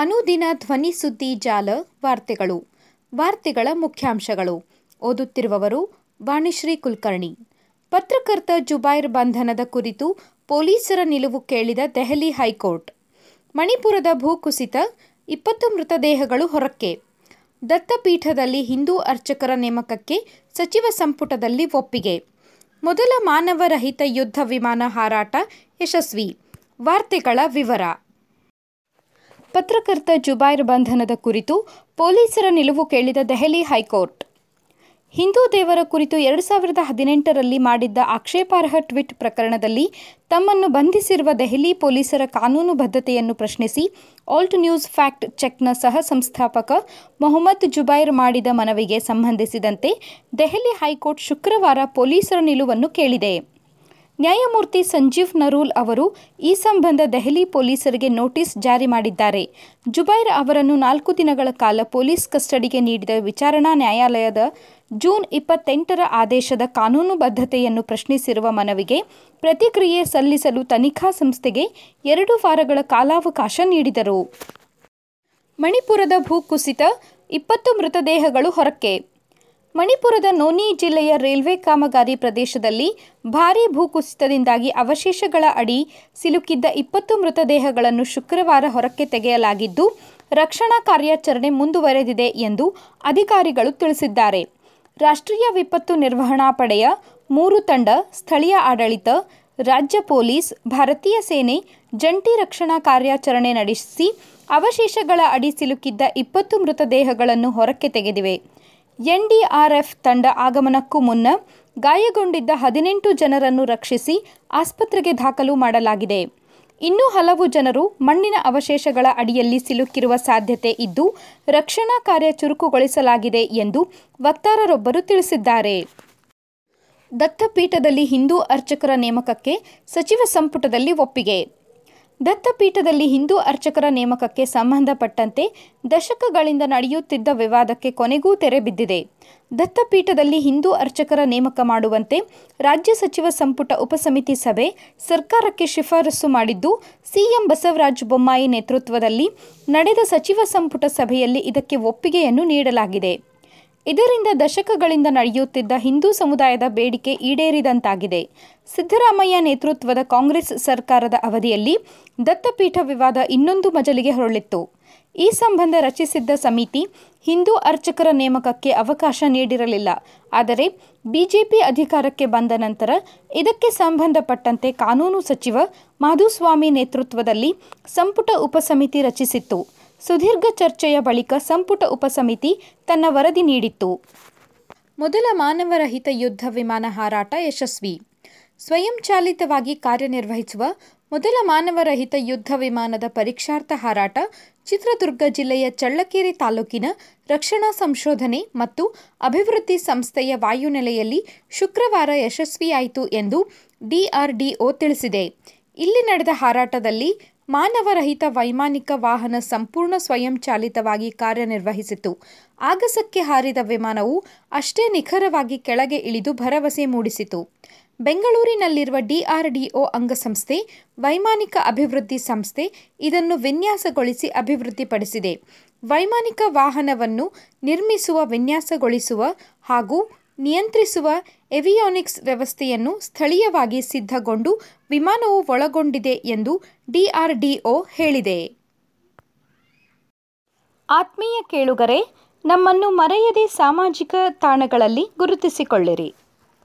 ಅನುದಿನ ಧ್ವನಿ ಸುದ್ದಿ ಜಾಲ ವಾರ್ತೆಗಳು. ವಾರ್ತೆಗಳ ಮುಖ್ಯಾಂಶಗಳು. ಓದುತ್ತಿರುವವರು ವಾಣಿಶ್ರೀ ಕುಲಕರ್ಣಿ. ಪತ್ರಕರ್ತ ಜುಬೈರ್ ಬಂಧನದ ಕುರಿತು ಪೊಲೀಸರ ನಿಲುವು ಕೇಳಿದ ದೆಹಲಿ ಹೈಕೋರ್ಟ್. ಮಣಿಪುರದ ಭೂಕುಸಿತ, ಇಪ್ಪತ್ತು ಮೃತದೇಹಗಳು ಹೊರಕ್ಕೆ. ದತ್ತಪೀಠದಲ್ಲಿ ಹಿಂದೂ ಅರ್ಚಕರ ನೇಮಕಕ್ಕೆ ಸಚಿವ ಸಂಪುಟದಲ್ಲಿ ಒಪ್ಪಿಗೆ. ಮೊದಲ ಮಾನವರಹಿತ ಯುದ್ಧ ವಿಮಾನ ಹಾರಾಟ ಯಶಸ್ವಿ. ವಾರ್ತೆಗಳ ವಿವರ. ಪತ್ರಕರ್ತ ಜುಬೈರ್ ಬಂಧನದ ಕುರಿತು ಪೊಲೀಸರ ನಿಲುವು ಕೇಳಿದ ದೆಹಲಿ ಹೈಕೋರ್ಟ್. ಹಿಂದೂ ದೇವರ ಕುರಿತು ಎರಡು ಸಾವಿರದ ಹದಿನೆಂಟರಲ್ಲಿ ಮಾಡಿದ್ದ ಆಕ್ಷೇಪಾರ್ಹ ಟ್ವೀಟ್ ಪ್ರಕರಣದಲ್ಲಿ ತಮ್ಮನ್ನು ಬಂಧಿಸಿರುವ ದೆಹಲಿ ಪೊಲೀಸರ ಕಾನೂನು ಬದ್ಧತೆಯನ್ನು ಪ್ರಶ್ನಿಸಿ ಆಲ್ಟ್ ನ್ಯೂಸ್ ಫ್ಯಾಕ್ಟ್ ಚೆಕ್ನ ಸಹ ಸಂಸ್ಥಾಪಕ ಮೊಹಮ್ಮದ್ ಜುಬೈರ್ ಮಾಡಿದ ಮನವಿಗೆ ಸಂಬಂಧಿಸಿದಂತೆ ದೆಹಲಿ ಹೈಕೋರ್ಟ್ ಶುಕ್ರವಾರ ಪೊಲೀಸರ ನಿಲುವನ್ನು ಕೇಳಿದೆ. ನ್ಯಾಯಮೂರ್ತಿ ಸಂಜೀವ್ ನರೂಲ್ ಅವರು ಈ ಸಂಬಂಧ ದೆಹಲಿ ಪೊಲೀಸರಿಗೆ ನೋಟಿಸ್ ಜಾರಿ ಮಾಡಿದ್ದಾರೆ. ಜುಬೈರ್ ಅವರನ್ನು ನಾಲ್ಕು ದಿನಗಳ ಕಾಲ ಪೊಲೀಸ್ ಕಸ್ಟಡಿಗೆ ನೀಡಿದ ವಿಚಾರಣಾ ನ್ಯಾಯಾಲಯದ ಜೂನ್ ಇಪ್ಪತ್ತೆಂಟರ ಆದೇಶದ ಕಾನೂನು ಬದ್ಧತೆಯನ್ನು ಪ್ರಶ್ನಿಸಿರುವ ಮನವಿಗೆ ಪ್ರತಿಕ್ರಿಯೆ ಸಲ್ಲಿಸಲು ತನಿಖಾ ಸಂಸ್ಥೆಗೆ ಎರಡು ವಾರಗಳ ಕಾಲಾವಕಾಶ ನೀಡಿದರು. ಮಣಿಪುರದ ಭೂಕುಸಿತ, ಇಪ್ಪತ್ತು ಮೃತದೇಹಗಳು ಹೊರಕ್ಕೆ ಮಣಿಪುರದ ನೋನಿ ಜಿಲ್ಲೆಯ ರೈಲ್ವೆ ಕಾಮಗಾರಿ ಪ್ರದೇಶದಲ್ಲಿ ಭಾರೀ ಭೂಕುಸಿತದಿಂದಾಗಿ ಅವಶೇಷಗಳ ಅಡಿ ಸಿಲುಕಿದ್ದ ಇಪ್ಪತ್ತು ಮೃತದೇಹಗಳನ್ನು ಶುಕ್ರವಾರ ಹೊರಕ್ಕೆ ತೆಗೆಯಲಾಗಿದ್ದು, ರಕ್ಷಣಾ ಕಾರ್ಯಾಚರಣೆ ಮುಂದುವರೆದಿದೆ ಎಂದು ಅಧಿಕಾರಿಗಳು ತಿಳಿಸಿದ್ದಾರೆ. ರಾಷ್ಟ್ರೀಯ ವಿಪತ್ತು ನಿರ್ವಹಣಾ ಪಡೆಯ ಮೂರು ತಂಡ, ಸ್ಥಳೀಯ ಆಡಳಿತ, ರಾಜ್ಯ ಪೊಲೀಸ್, ಭಾರತೀಯ ಸೇನೆ, ಜಂಟಿ ರಕ್ಷಣಾ ಕಾರ್ಯಾಚರಣೆ ನಡೆಸಿ ಅವಶೇಷಗಳ ಅಡಿ ಸಿಲುಕಿದ್ದ ಇಪ್ಪತ್ತು ಮೃತದೇಹಗಳನ್ನು ಹೊರಕ್ಕೆ ತೆಗೆದಿವೆ. ಎನ್ಡಿಆರ್ಎಫ್ ತಂಡ ಆಗಮನಕ್ಕೂ ಮುನ್ನ ಗಾಯಗೊಂಡಿದ್ದ ಹದಿನೆಂಟು ಜನರನ್ನು ರಕ್ಷಿಸಿ ಆಸ್ಪತ್ರೆಗೆ ದಾಖಲು ಮಾಡಲಾಗಿದೆ. ಇನ್ನೂ ಹಲವು ಜನರು ಮಣ್ಣಿನ ಅವಶೇಷಗಳ ಅಡಿಯಲ್ಲಿ ಸಿಲುಕಿರುವ ಸಾಧ್ಯತೆ ಇದ್ದು, ರಕ್ಷಣಾ ಕಾರ್ಯ ಚುರುಕುಗೊಳಿಸಲಾಗಿದೆ ಎಂದು ವಕ್ತಾರರೊಬ್ಬರು ತಿಳಿಸಿದ್ದಾರೆ. ದತ್ತಪೀಠದಲ್ಲಿ ಹಿಂದೂ ಅರ್ಚಕರ ನೇಮಕಕ್ಕೆ ಸಚಿವ ಸಂಪುಟದಲ್ಲಿ ಒಪ್ಪಿಗೆ. ದತ್ತಪೀಠದಲ್ಲಿ ಹಿಂದೂ ಅರ್ಚಕರ ನೇಮಕಕ್ಕೆ ಸಂಬಂಧಪಟ್ಟಂತೆ ದಶಕಗಳಿಂದ ನಡೆಯುತ್ತಿದ್ದ ವಿವಾದಕ್ಕೆ ಕೊನೆಗೂ ತೆರೆ ಬಿದ್ದಿದೆ. ದತ್ತಪೀಠದಲ್ಲಿ ಹಿಂದೂ ಅರ್ಚಕರ ನೇಮಕ ಮಾಡುವಂತೆ ರಾಜ್ಯ ಸಚಿವ ಸಂಪುಟ ಉಪಸಮಿತಿ ಸಭೆ ಸರ್ಕಾರಕ್ಕೆ ಶಿಫಾರಸು ಮಾಡಿದ್ದು, ಸಿಎಂ ಬಸವರಾಜ ಬೊಮ್ಮಾಯಿ ನೇತೃತ್ವದಲ್ಲಿ ನಡೆದ ಸಚಿವ ಸಂಪುಟ ಸಭೆಯಲ್ಲಿ ಇದಕ್ಕೆ ಒಪ್ಪಿಗೆಯನ್ನು ನೀಡಲಾಗಿದೆ. ಇದರಿಂದ ದಶಕಗಳಿಂದ ನಡೆಯುತ್ತಿದ್ದ ಹಿಂದೂ ಸಮುದಾಯದ ಬೇಡಿಕೆ ಈಡೇರಿದಂತಾಗಿದೆ. ಸಿದ್ದರಾಮಯ್ಯ ನೇತೃತ್ವದ ಕಾಂಗ್ರೆಸ್ ಸರ್ಕಾರದ ಅವಧಿಯಲ್ಲಿ ದತ್ತಪೀಠ ವಿವಾದ ಇನ್ನೊಂದು ಮಜಲಿಗೆ ಹೊರಳಿತ್ತು. ಈ ಸಂಬಂಧ ರಚಿಸಿದ್ದ ಸಮಿತಿ ಹಿಂದೂ ಅರ್ಚಕರ ನೇಮಕಕ್ಕೆ ಅವಕಾಶ ನೀಡಿರಲಿಲ್ಲ. ಆದರೆ ಬಿಜೆಪಿ ಅಧಿಕಾರಕ್ಕೆ ಬಂದ ನಂತರ ಇದಕ್ಕೆ ಸಂಬಂಧಪಟ್ಟಂತೆ ಕಾನೂನು ಸಚಿವ ಮಾಧುಸ್ವಾಮಿ ನೇತೃತ್ವದಲ್ಲಿ ಸಂಪುಟ ಉಪಸಮಿತಿ ರಚಿಸಿತ್ತು. ಸುದೀರ್ಘ ಚರ್ಚೆಯ ಬಳಿಕ ಸಂಪುಟ ಉಪಸಮಿತಿ ತನ್ನ ವರದಿ ನೀಡಿತ್ತು. ಮೊದಲ ಮಾನವರಹಿತ ಯುದ್ಧ ವಿಮಾನ ಹಾರಾಟ ಯಶಸ್ವಿ. ಸ್ವಯಂಚಾಲಿತವಾಗಿ ಕಾರ್ಯನಿರ್ವಹಿಸುವ ಮೊದಲ ಮಾನವರಹಿತ ಯುದ್ಧ ವಿಮಾನದ ಪರೀಕ್ಷಾರ್ಥ ಹಾರಾಟ ಚಿತ್ರದುರ್ಗ ಜಿಲ್ಲೆಯ ಚಳ್ಳಕೆರೆ ತಾಲೂಕಿನ ರಕ್ಷಣಾ ಸಂಶೋಧನೆ ಮತ್ತು ಅಭಿವೃದ್ಧಿ ಸಂಸ್ಥೆಯ ವಾಯುನೆಲೆಯಲ್ಲಿ ಶುಕ್ರವಾರ ಯಶಸ್ವಿಯಾಯಿತು ಎಂದು ಡಿಆರ್ಡಿಒ ತಿಳಿಸಿದೆ. ಇಲ್ಲಿ ನಡೆದ ಹಾರಾಟದಲ್ಲಿ ಮಾನವರಹಿತ ವೈಮಾನಿಕ ವಾಹನ ಸಂಪೂರ್ಣ ಸ್ವಯಂಚಾಲಿತವಾಗಿ ಕಾರ್ಯನಿರ್ವಹಿಸಿತು ಆಗಸಕ್ಕೆ ಹಾರಿದ ವಿಮಾನವು ಅಷ್ಟೇ ನಿಖರವಾಗಿ ಕೆಳಗೆ ಇಳಿದು ಭರವಸೆ ಮೂಡಿಸಿತು. ಬೆಂಗಳೂರಿನಲ್ಲಿರುವ ಡಿಆರ್ಡಿಒ ಅಂಗಸಂಸ್ಥೆ, ವೈಮಾನಿಕ ಅಭಿವೃದ್ಧಿ ಸಂಸ್ಥೆ ಇದನ್ನು ವಿನ್ಯಾಸಗೊಳಿಸಿ ಅಭಿವೃದ್ಧಿಪಡಿಸಿದೆ. ವೈಮಾನಿಕ ವಾಹನವನ್ನು ನಿರ್ಮಿಸುವ ವಿನ್ಯಾಸಗೊಳಿಸುವ ಹಾಗೂ ನಿಯಂತ್ರಿಸುವ ಎವಿಯಾನಿಕ್ಸ್ ವ್ಯವಸ್ಥೆಯನ್ನು ಸ್ಥಳೀಯವಾಗಿ ಸಿದ್ಧಗೊಂಡು ವಿಮಾನವು ಒಳಗೊಂಡಿದೆ ಎಂದು ಡಿಆರ್ಡಿಒ ಹೇಳಿದೆ. ಆತ್ಮೀಯ ಕೇಳುಗರೆ, ನಮ್ಮನ್ನು ಮರೆಯದೆ ಸಾಮಾಜಿಕ ತಾಣಗಳಲ್ಲಿ ಗುರುತಿಸಿಕೊಳ್ಳಿರಿ.